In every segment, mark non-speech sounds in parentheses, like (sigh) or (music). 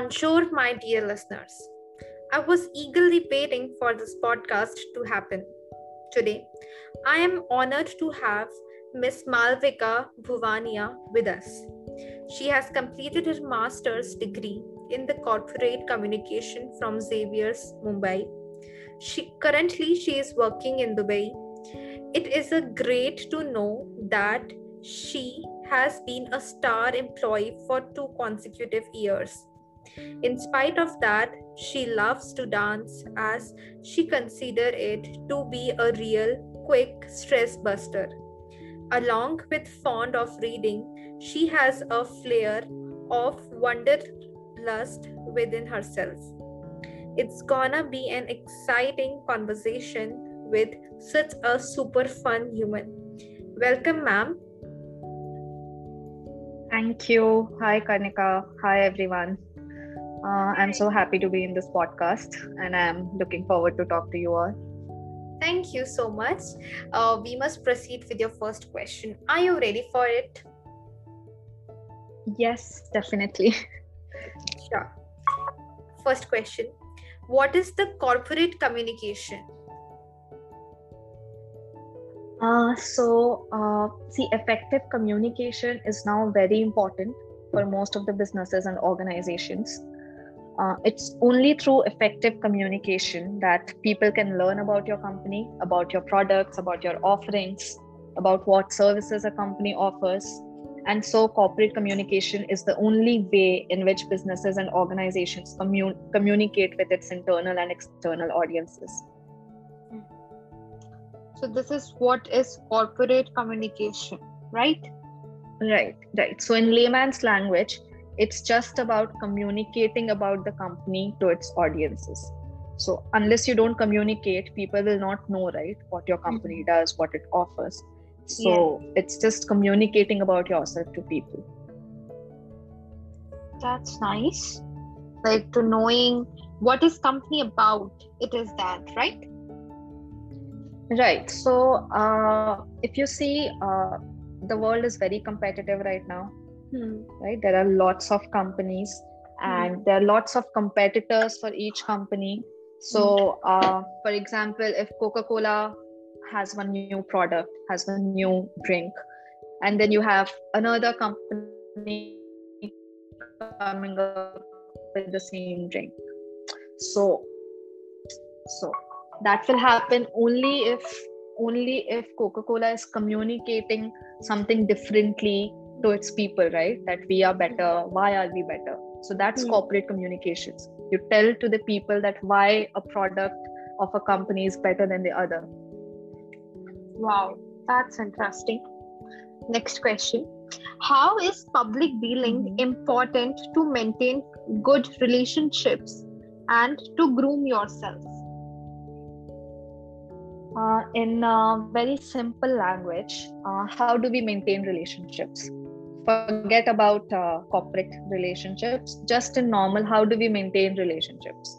Bonjour, my dear listeners. I was eagerly waiting for this podcast to happen. Today, I am honored to have Miss Malvika Bhuvania with us. She has completed her master's degree in the corporate communication from Xavier's Mumbai. She currently she is working in Dubai. It is a great to know that she has been a star employee for two consecutive years. In spite of that, she loves to dance as she considers it to be a real quick stress buster. Along with fond of reading, she has a flair of wanderlust within herself. It's gonna be an exciting conversation with such a super fun human. Welcome, ma'am. Thank you. Hi, Karnika. Hi, everyone. Uh, I'm so happy to be in this podcast and I'm looking forward to talk to you all. Thank you so much. Uh, we must proceed with your first question. Are you ready for it? Yes, definitely. Sure. First question What is the corporate communication? Uh, so, uh, see, effective communication is now very important for most of the businesses and organizations. Uh, it's only through effective communication that people can learn about your company, about your products, about your offerings, about what services a company offers. And so, corporate communication is the only way in which businesses and organizations commun- communicate with its internal and external audiences. So, this is what is corporate communication, right? Right, right. So, in layman's language, it's just about communicating about the company to its audiences. So, unless you don't communicate, people will not know, right, what your company mm-hmm. does, what it offers. So, yeah. it's just communicating about yourself to people. That's nice. Like to knowing what is company about, it is that, right? Right. So, uh, if you see, uh, the world is very competitive right now. Hmm. Right. There are lots of companies, and hmm. there are lots of competitors for each company. So, hmm. uh, for example, if Coca Cola has one new product, has one new drink, and then you have another company coming up with the same drink. So, so that will happen only if only if coca-cola is communicating something differently to its people right? That we are better why are we better? So that's mm. corporate communications. You tell to the people that why a product of a company is better than the other. Wow that's interesting. Next question. How is public dealing mm-hmm. important to maintain good relationships and to groom yourself? Uh, in a very simple language, uh, how do we maintain relationships? Forget about uh, corporate relationships. Just in normal, how do we maintain relationships?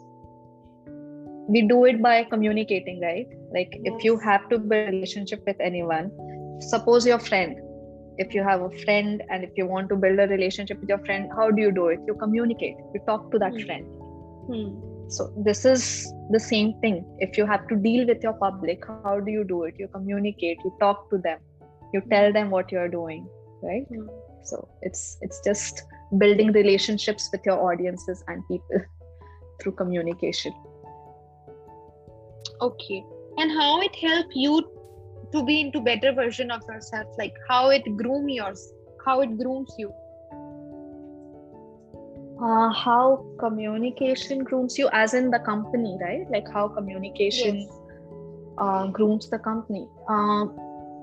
We do it by communicating, right? Like yes. if you have to build a relationship with anyone, suppose your friend. If you have a friend and if you want to build a relationship with your friend, how do you do it? You communicate. You talk to that hmm. friend. Hmm so this is the same thing if you have to deal with your public how do you do it you communicate you talk to them you tell them what you're doing right mm. So it's it's just building relationships with your audiences and people (laughs) through communication. Okay. And how it help you to be into better version of yourself? Like how it groom yours how it grooms you? Uh, how communication grooms you as in the company right? Like how communication yes. uh, grooms the company. Uh,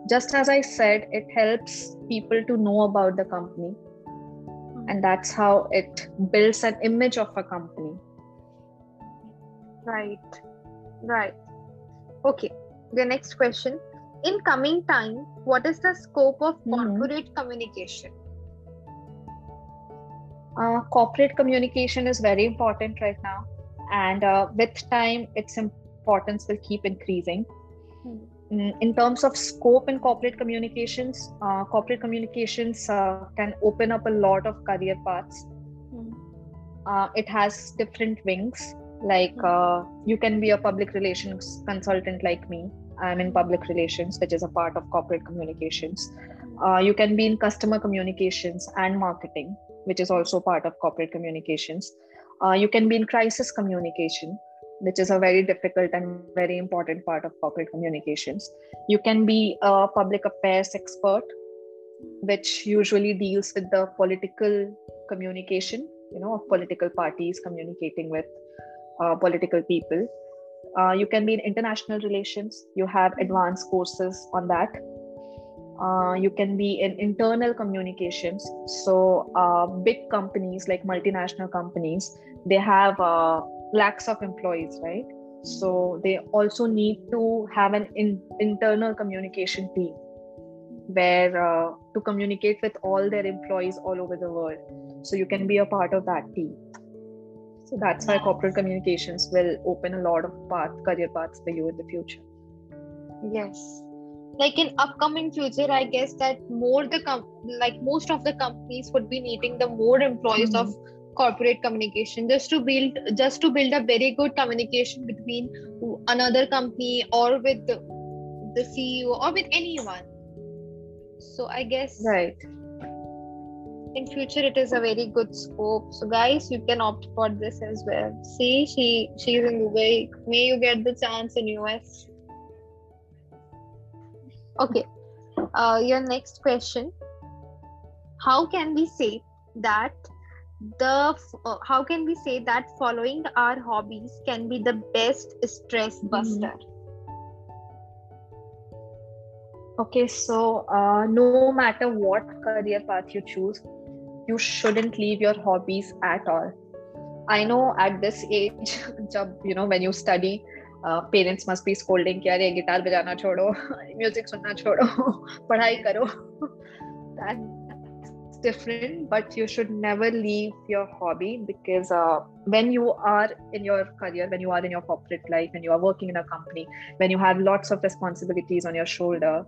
just as i said it helps people to know about the company mm-hmm. and that's how it builds an image of a company right right okay the next question in coming time what is the scope of mm-hmm. corporate mm-hmm. communication uh, corporate communication is very important right now and uh, with time its importance will keep increasing hmm. Mm, in terms of scope in corporate communications uh, corporate communications uh, can open up a lot of career paths. Hmm. uh, it has different wings. Like uh, you can be a public relations consultant like me. I'm in public relations which is a part of corporate communications. Uh, you can be in customer communications and marketing which is also part of corporate communications. Uh, you can be in crisis communication which is a very difficult and very important part of corporate communications you can be a public affairs expert which usually deals with the political communication you know of political parties communicating with uh, political people. Uh, you can be in international relations, you have advanced courses on that. Uh, you can be in internal communications. So, uh, big companies like multinational companies, they have uh, lakhs of employees, right? So, they also need to have an in- internal communication team where uh, to communicate with all their employees all over the world. So, you can be a part of that team. So that's why corporate communications will open a lot of path, career paths for you in the future. Yes. Like in upcoming future, I guess that more the com- like most of the companies would be needing the more employees mm-hmm. of corporate communication just to build just to build a very good communication between another company or with the, the CEO or with anyone. So I guess right. in future it is a very good scope. So guys you can opt for this as well. See she she's in dubai. May you get the chance in us okay. Uh, your next question. How can we say that the uh, how can we say that following our hobbies can be the best stress mm-hmm. buster mm-hmm. okay so uh, no matter what career path you choose you shouldn't leave your hobbies at all i know at this age (laughs) jab, you know when you study uh, parents must be scolding कि अरे guitar बजाना छोड़ो music सुनना छोड़ो पढ़ाई करो that's different but you should never leave your hobby because uh, when you are in your career when you are in your corporate life when you are working in a company when you have lots of responsibilities on your shoulder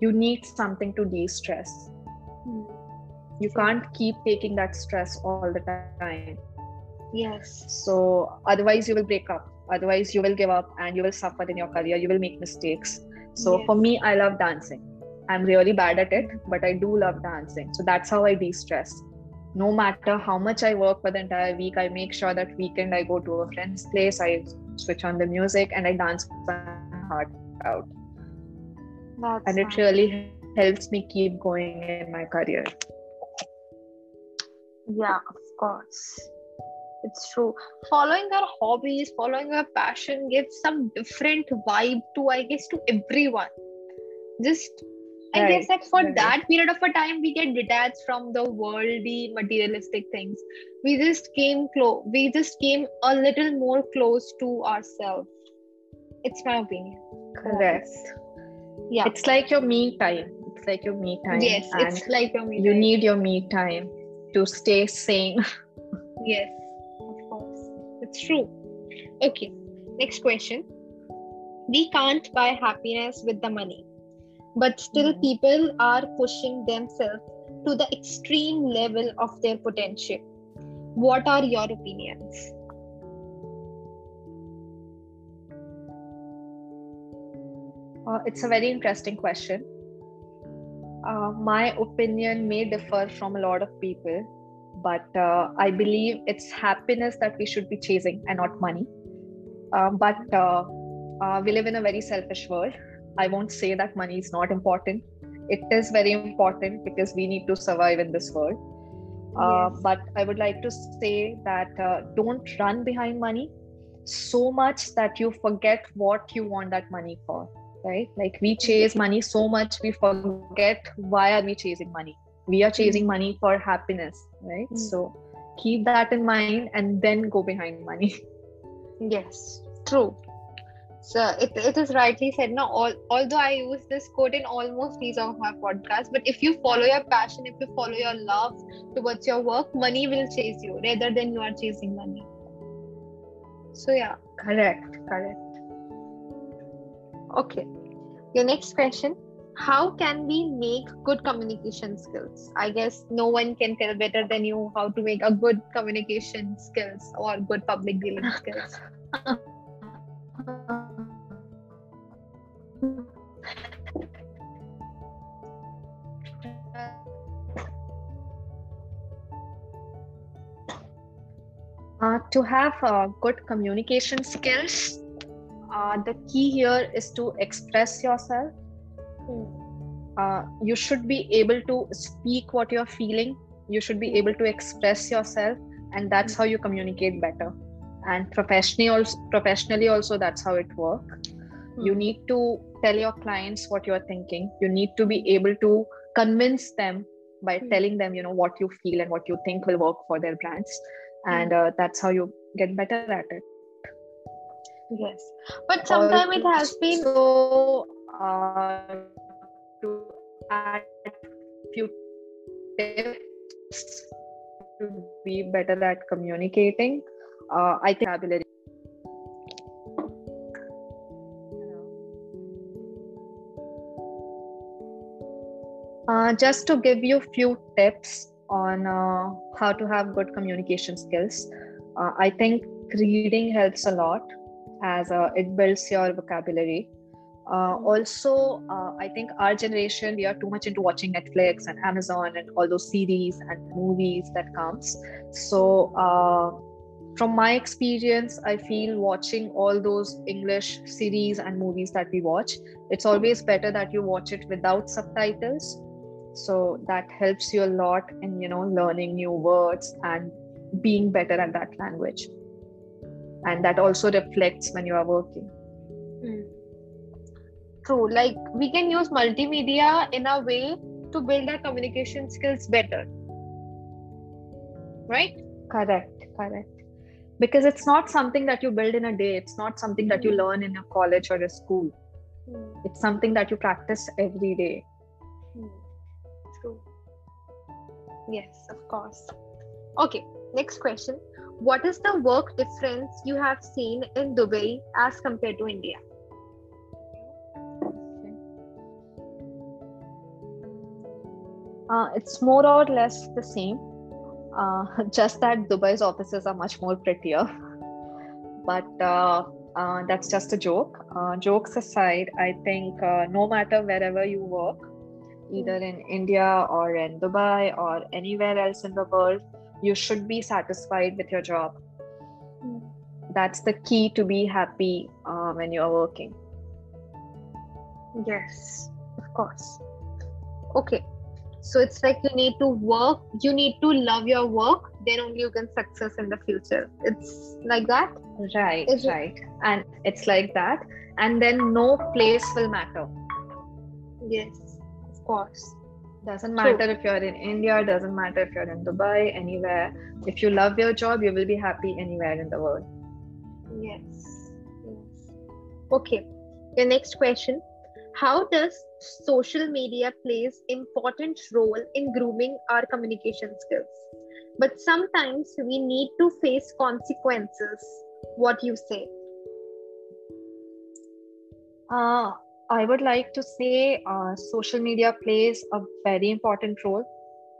you need something to de-stress. Mm you can't keep taking that stress all the time. Yes. So otherwise you will break up. Otherwise you will give up and you will suffer in your career. You will make mistakes. So yes. for me i love dancing i'm really bad at it but i do love dancing. So that's how i de-stress. No matter how much i work for the entire week i make sure that weekend i go to a friend's place i switch on the music and i dance my heart out. That's and it really helps me keep going in my career. Yeah of course. It's true. Following our hobbies following our passion gives some different vibe to i guess to everyone. Just i right. guess that for right. that period of a time we get detached from the worldly materialistic things we just came close we just came a little more close to ourselves it's my opinion correct yeah it's like your me time it's like your me time yes it's like your me you time. need your me time to stay sane. (laughs) yes, of course. It's true. Okay, next question. We can't buy happiness with the money, but still mm-hmm. people are pushing themselves to the extreme level of their potential. What are your opinions? Uh, it's a very interesting question uh, my opinion may differ from a lot of people, but uh, I believe it's happiness that we should be chasing and not money. Uh, but uh, uh, we live in a very selfish world. I won't say that money is not important. It is very important because we need to survive in this world. Uh, yes. But I would like to say that don't run behind money so much that you forget what you want that money for right like we chase money so much we forget why are we chasing money we are chasing mm-hmm. money for happiness right mm. so keep that in mind and then go behind money (laughs) yes true so it, it is rightly said no all, although i use this quote in almost each of my podcasts but if you follow your passion if you follow your love towards your work money will chase you rather than you are chasing money. So yeah. Correct correct. Okay. Your next question. How can we make good communication skills? I guess no one can tell better than you how to make a good communication skills or good public dealing skills (laughs) uh, to have uh, good communication skills uh, the key here is to express yourself. Uh, you should be able to speak what you're feeling. You should be able to express yourself and that's how you communicate better. And professionally also professionally also that's how it works you hmm. need to tell your clients what you're thinking you need to be able to convince them by hmm. telling them you know what you feel and what you think will work for their brands and hmm. uh, that's how you get better at it yes but sometimes it has been so uh, to add few tips to be better at communicating. Uh, I think vocabulary. Uh, just to give you few tips on uh, how to have good communication skills, uh, I think reading helps a lot as uh, it builds your vocabulary. Uh, also uh, i think our generation we are too much into watching netflix and amazon and all those series and movies that comes. So from my experience i feel watching all those english series and movies that we watch it's always better that you watch it without subtitles so that helps you a lot in you know learning new words and being better at that language. And that also reflects when you are working. Mm true. Like we can use multimedia in a way to build our communication skills better. Right? Correct correct. Because it's not something that you build in a day. It's not something that you hmm. learn in a college or a school. Mm. it's something that you practice every day. Mm. true yes of course okay next question what is the work difference you have seen in dubai as compared to india Uh, it's more or less the same. Uh, (laughs) just that Dubai's offices are much more prettier. But uh, uh that's just a joke. Uh, jokes aside, I think uh, no matter wherever you work, either in India or in Dubai or anywhere else in the world, you should be satisfied with your job. That's the key to be happy uh, when you're working. Yes, of course. Okay, so it's like you need to work you need to love your work then only you can success in the future it's like that right Is right it? and it's like that and then no place will matter yes course. Doesn't matter True. if you're in india doesn't matter if you're in dubai anywhere. If you love your job you will be happy anywhere in the world. Yes. Yes. Okay. The next question. How does social media plays important role in grooming our communication skills? But sometimes we need to face consequences. What you say? Uh, i would like to say uh, social media plays a very important role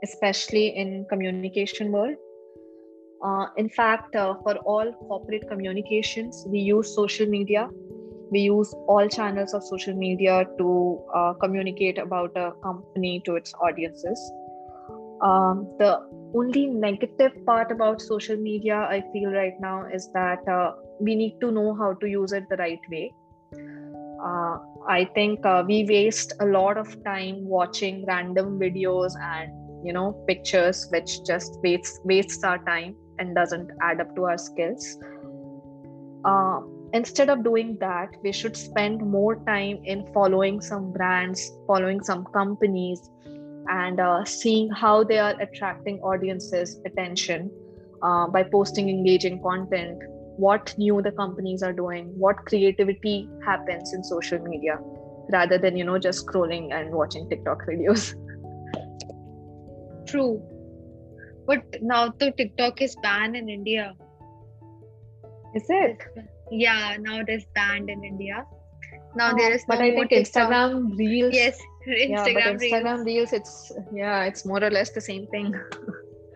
especially in communication world. Uh, in fact uh, for all corporate communications we use social media. We use all channels of social media to uh, communicate about a company to its audiences. Um, the only negative part about social media i feel right now is that uh, we need to know how to use it the right way. Uh, i think uh, we waste a lot of time watching random videos and you know pictures which just wastes wastes our time and doesn't add up to our skills. Uh, instead of doing that we should spend more time in following some brands following some companies and uh, seeing how they are attracting audiences attention uh, by posting engaging content what new the companies are doing what creativity happens in social media rather than you know just scrolling and watching tiktok videos. True. But now the tiktok is banned in india. Is it? Yeah now it is banned in india. Now oh, there is no but i think instagram reels yes instagram, (laughs) yeah, but instagram reels. reels it's yeah it's more or less the same thing.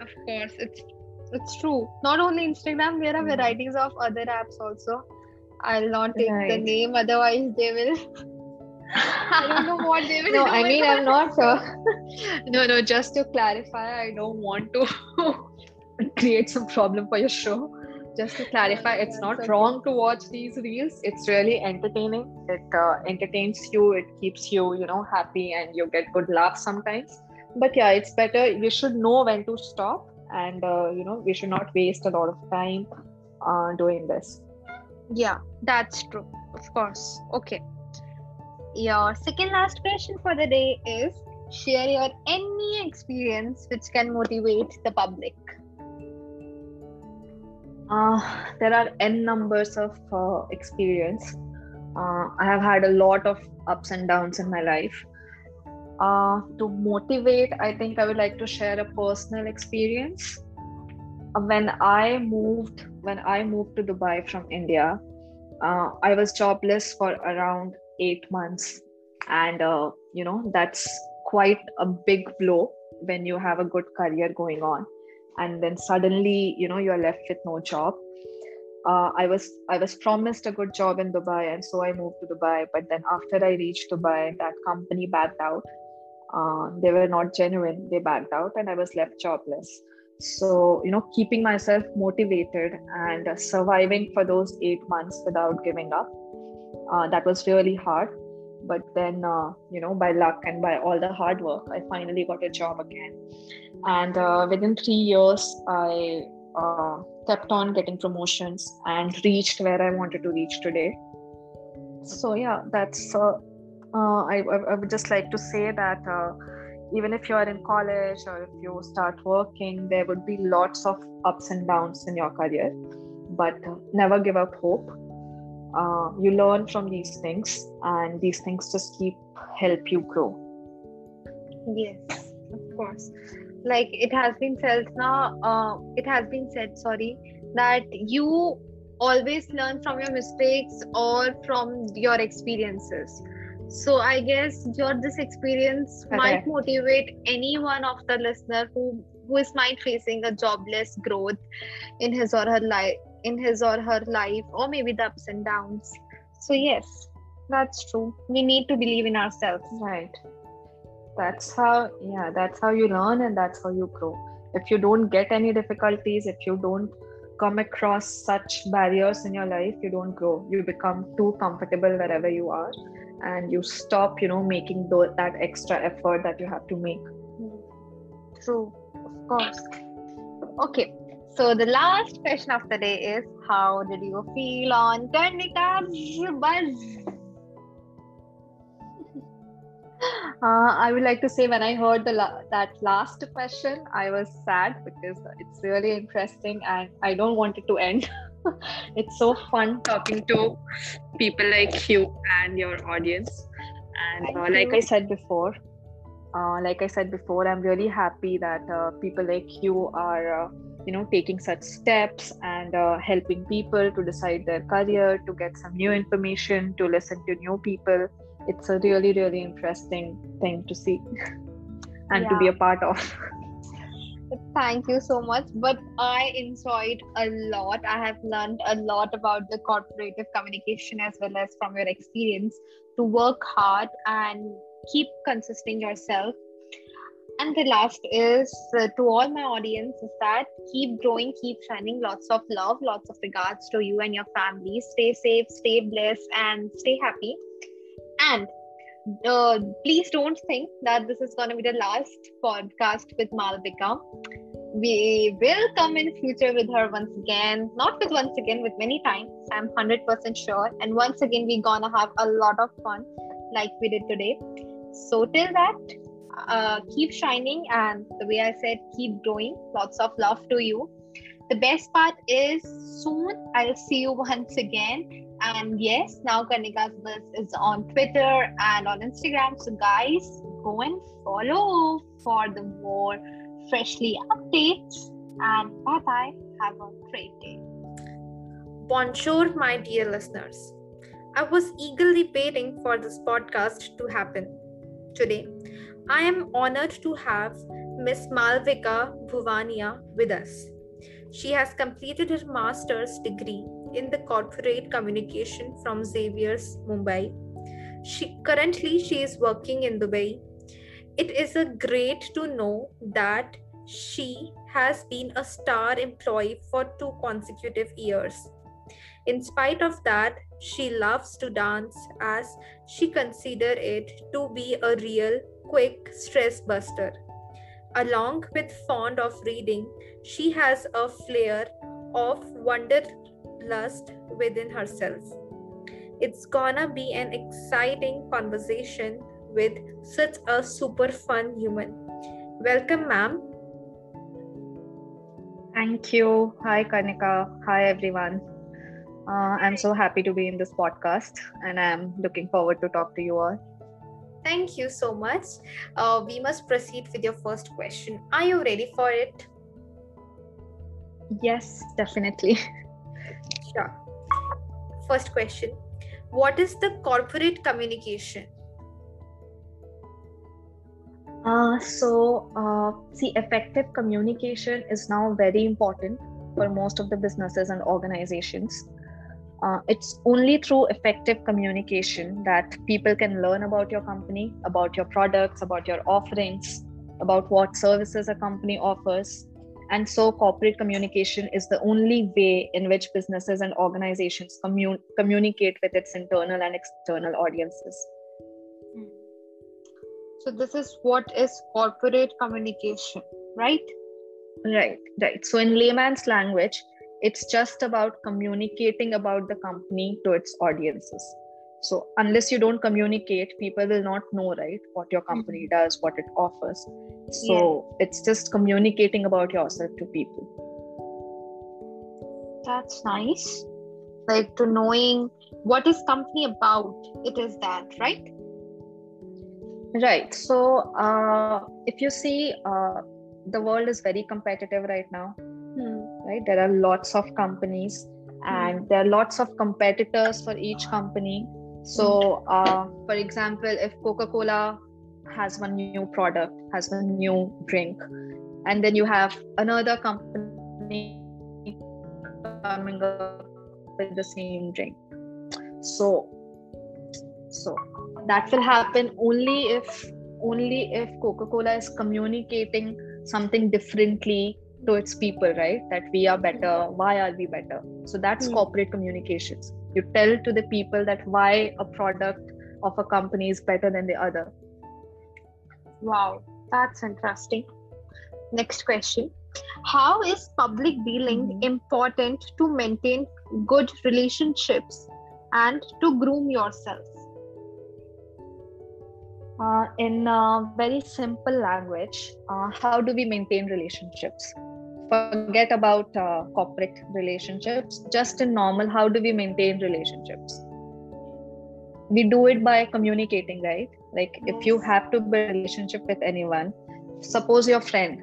Of course it's it's true. Not only instagram there are mm. varieties of other apps also. I'll not take right. the name otherwise they will (laughs) I don't know what they will no, I mean, I'm not. Uh, (laughs) (laughs) no, no, just to clarify, I don't want to create some problem for your show. Just to clarify it's not wrong to watch these reels. It's really entertaining. It uh, entertains you. It keeps you you know happy and you get good laughs sometimes. But yeah it's better. You should know when to stop and uh, you know we should not waste a lot of time uh, doing this. Yeah that's true. Of course. Okay. Your second last question for the day is share your any experience which can motivate the public. Uh, there are n numbers of uh, experience. Uh, I have had a lot of ups and downs in my life. Uh, to motivate, I think I would like to share a personal experience. Uh, when I moved, when I moved to Dubai from India, uh, I was jobless for around eight months, and you know that's quite a big blow when you have a good career going on. And then suddenly you know you're left with no job. Uh, i was i was promised a good job in dubai and so i moved to dubai. But then after i reached dubai that company backed out uh, they were not genuine. They backed out and i was left jobless. So you know keeping myself motivated and uh, surviving for those eight months without giving up uh, that was really hard. But then uh, you know by luck and by all the hard work i finally got a job again. And uh, within three years i kept on getting promotions and reached where i wanted to reach today. So yeah that's uh, uh I, I would just like to say that uh, even if you are in college or if you start working there would be lots of ups and downs in your career but never give up hope. Uh, you learn from these things and these things just keep help you grow. Yes of course. Like it has been said now uh, it has been said sorry that you always learn from your mistakes or from your experiences so i guess your this experience okay. might motivate any one of the listener who who is might facing a jobless growth in his or her life in his or her life or maybe the ups and downs. So yes that's true. We need to believe in ourselves. Right. That's how yeah that's how you learn and that's how you grow. If you don't get any difficulties if you don't come across such barriers in your life you don't grow. You become too comfortable wherever you are and you stop you know making th- that extra effort that you have to make. True of course. Okay so the last question of the day is how did you feel on Karnika's buzz? (laughs) Uh, I would like to say when I heard la- that last question, I was sad because it's really interesting and I don't want it to end. (laughs) (laughs) it's so fun talking to people like you and your audience. And uh, like I said before, uh, like I said before, I'm really happy that uh, people like you are, uh, you know, taking such steps and uh, helping people to decide their career, to get some new information, to listen to new people it's a really really interesting thing to see (laughs) and yeah. to be a part of (laughs) thank you so much. But i enjoyed a lot. I have learned a lot about the corporative communication as well as from your experience to work hard and keep consisting yourself. And the last is uh, to all my audience is that keep growing keep shining. Lots of love lots of regards to you and your family. Stay safe stay blessed and stay happy. And uh, please don't think that this is going to be the last podcast with Malvika. We will come in future with her once again, not with once again, with many times. I'm 100% sure. And once again, we're going to have a lot of fun like we did today. So, till that, uh, keep shining. And the way I said, keep growing. Lots of love to you. The best part is soon I'll see you once again and yes, now Karnika's Buzz is on Twitter and on Instagram. So, guys, go and follow for the more freshly updates. And bye bye. Have a great day. Bonjour, my dear listeners. I was eagerly waiting for this podcast to happen. Today, I am honored to have Miss Malvika Bhuvania with us. She has completed her master's degree in the corporate communication from Xavier's Mumbai. She currently she is working in Dubai. It is a great to know that she has been a star employee for two consecutive years. In spite of that, she loves to dance as she considers it to be a real quick stress buster. Along with fond of reading, she has a flair of wanderlust within herself. It's gonna be an exciting conversation with such a super fun human. Welcome, ma'am. Thank you. Hi, Karnika. Hi, everyone. Uh, I'm so happy to be in this podcast and I'm looking forward to talk to you all. Thank you so much. Uh, we must proceed with your first question. Are you ready for it? Yes, definitely. (laughs) Sure. First question What is the corporate communication? Uh, so, uh, see, effective communication is now very important for most of the businesses and organizations. Uh, it's only through effective communication that people can learn about your company, about your products, about your offerings, about what services a company offers. And so, corporate communication is the only way in which businesses and organizations commun- communicate with its internal and external audiences. Hmm. So, this is what is corporate communication, right? Right, right. So, in layman's language, it's just about communicating about the company to its audiences so unless you don't communicate people will not know right what your company mm-hmm. does what it offers. So yeah. it's just communicating about yourself to people. That's nice. Like to knowing what is company about it is that right? Right. So uh, if you see uh, the world is very competitive right now hmm. right? There are lots of companies and there are lots of competitors for each company so uh, for example if coca-cola has one new product has one new drink and then you have another company coming up with the same drink. So so that will happen only if only if coca-cola is communicating something differently to its people right? That we are better why are we better? So that's mm. corporate communications you tell to the people that why a product of a company is better than the other. Wow that's interesting. Next question. How is public dealing mm-hmm. important to maintain good relationships and to groom yourself? Uh, in a very simple language uh, how do we maintain relationships forget about uh, corporate relationships just in normal how do we maintain relationships? We do it by communicating right? Like if you have to build a relationship with anyone suppose your friend.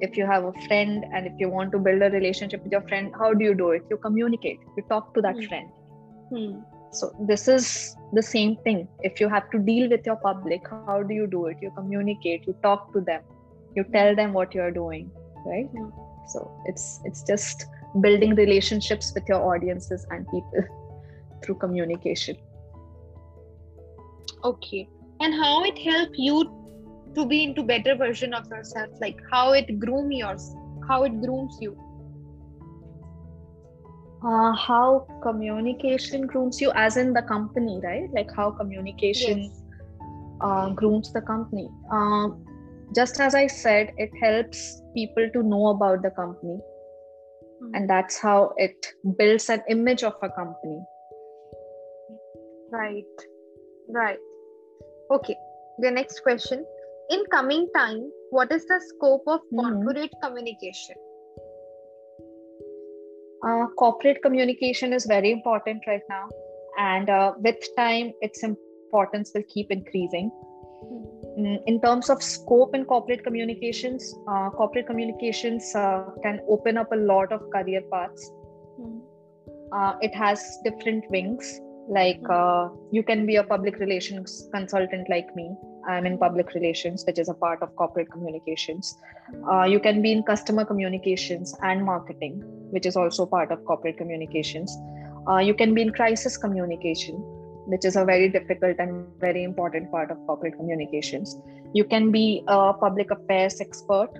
If you have a friend and if you want to build a relationship with your friend how do you do it? You communicate. You talk to that hmm. friend. Hmm. so this is the same thing. If you have to deal with your public how do you do it? You communicate you talk to them. You tell them what you're doing right? Hmm so it's it's just building relationships with your audiences and people (laughs) through communication. Okay. And how it help you to be into better version of yourself? Like how it groom yours how it grooms you? Uh, how communication grooms you as in the company right? Like how communication yes. uh, grooms the company. Uh, just as I said, it helps people to know about the company. Mm-hmm. And that's how it builds an image of a company. Right. Right. Okay. The next question. In coming time, what is the scope of mm-hmm. corporate mm-hmm. communication? Uh, corporate communication is very important right now. And uh, with time, its importance will keep increasing in terms of scope in corporate communications, uh, corporate communications uh, can open up a lot of career paths. Mm. Uh, it has different wings. like uh, you can be a public relations consultant like me i'm in public relations which is a part of corporate communications uh, you can be in customer communications and marketing which is also part of corporate communications uh, you can be in crisis communication which is a very difficult and very important part of corporate communications you can be a public affairs expert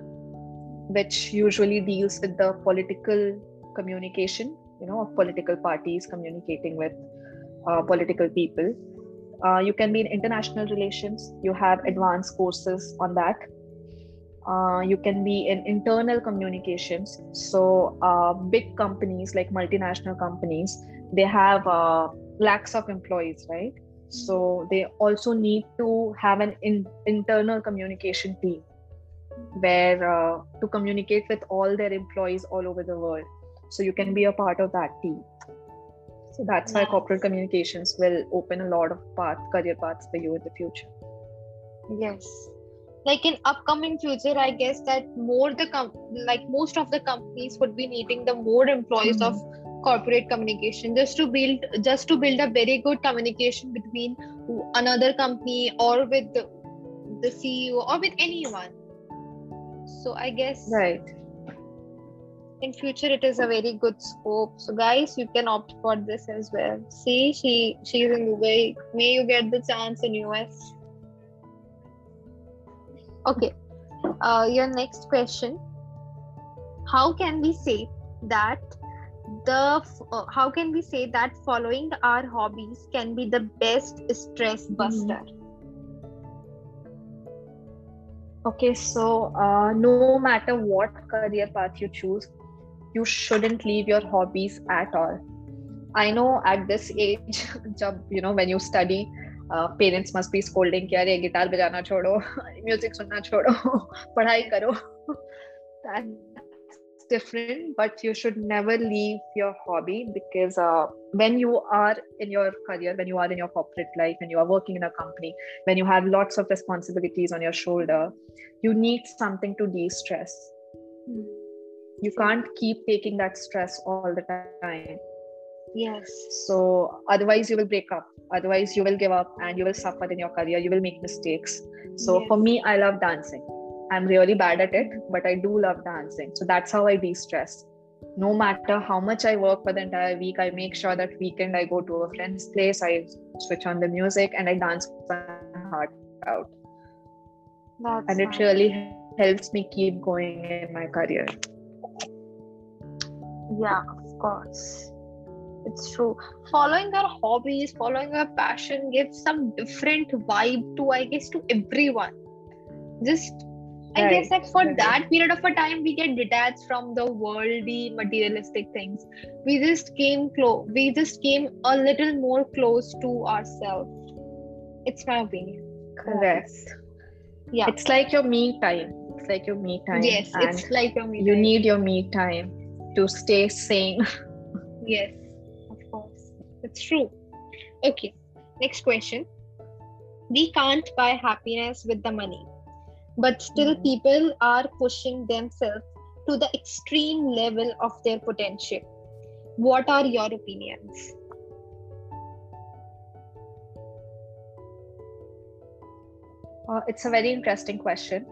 which usually deals with the political communication you know of political parties communicating with uh, political people. Uh, you can be in international relations, you have advanced courses on that. Uh, you can be in internal communications. So, uh, big companies like multinational companies, they have uh, lakhs of employees, right? So, they also need to have an in- internal communication team where uh, to communicate with all their employees all over the world. So, you can be a part of that team. So that's why corporate communications will open a lot of path, career paths for you in the future. Yes. Like in upcoming future, I guess that more the com- like most of the companies would be needing the more employees mm-hmm. of corporate communication just to build just to build a very good communication between another company or with the, the CEO or with anyone. So I guess right. in future it is a very good scope. So guys you can opt for this as well. See she she's in dubai. May you get the chance in us okay. Uh, your next question. How can we say that the uh, how can we say that following our hobbies can be the best stress buster mm-hmm. okay so uh, no matter what career path you choose you shouldn't leave your hobbies at all i know at this age (laughs) jab, you know when you study uh, parents must be scolding कि अरे guitar बजाना छोड़ो music सुनना छोड़ो पढ़ाई करो that's different but you should never leave your hobby because uh, when you are in your career when you are in your corporate life when you are working in a company when you have lots of responsibilities on your shoulder you need something to de-stress. Mm you can't keep taking that stress all the time. Yes. So otherwise you will break up. Otherwise you will give up and you will suffer in your career. You will make mistakes. So yes. for me i love dancing i'm really bad at it but i do love dancing. So that's how i de-stress. No matter how much i work for the entire week i make sure that weekend i go to a friend's place i switch on the music and i dance my heart out. That's and it really helps me keep going in my career. Yeah of course. It's true. Following our hobbies following our passion gives some different vibe to i guess to everyone. Just I right. guess that for right. that period of a time we get detached from the worldly materialistic things. We just came close. We just came a little more close to ourselves. It's my opinion. Correct. Yeah. It's like your me time. It's like your me time. Yes, it's like your me. You time. need your me time to stay sane. (laughs) yes, of course. It's true. Okay, next question. We can't buy happiness with the money, but still mm-hmm. people are pushing themselves to the extreme level of their potential. What are your opinions? Uh, it's a very interesting question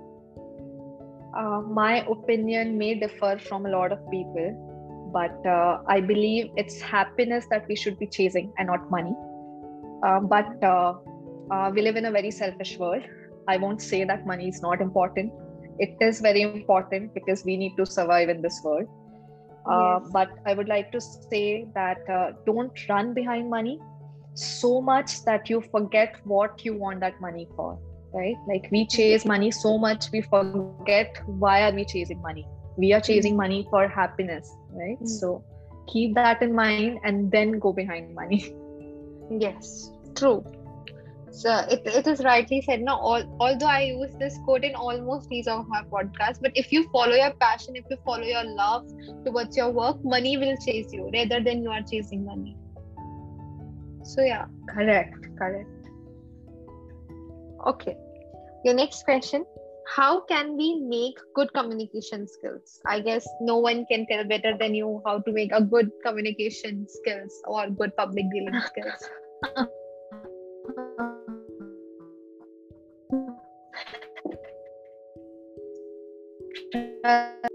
uh, my opinion may differ from a lot of people, but uh, I believe it's happiness that we should be chasing and not money. Uh, but uh, uh, we live in a very selfish world. I won't say that money is not important. It is very important because we need to survive in this world. Uh, yes. But I would like to say that don't run behind money so much that you forget what you want that money for right like we chase money so much we forget why are we chasing money we are chasing money for happiness right mm-hmm. so keep that in mind and then go behind money (laughs) yes true so it, it is rightly said now all, although i use this quote in almost each of my podcasts but if you follow your passion if you follow your love towards your work money will chase you rather than you are chasing money so yeah correct correct Okay. Your next question How can we make good communication skills? I guess no one can tell better than you how to make a good communication skills or good public dealing skills. (laughs) gracias.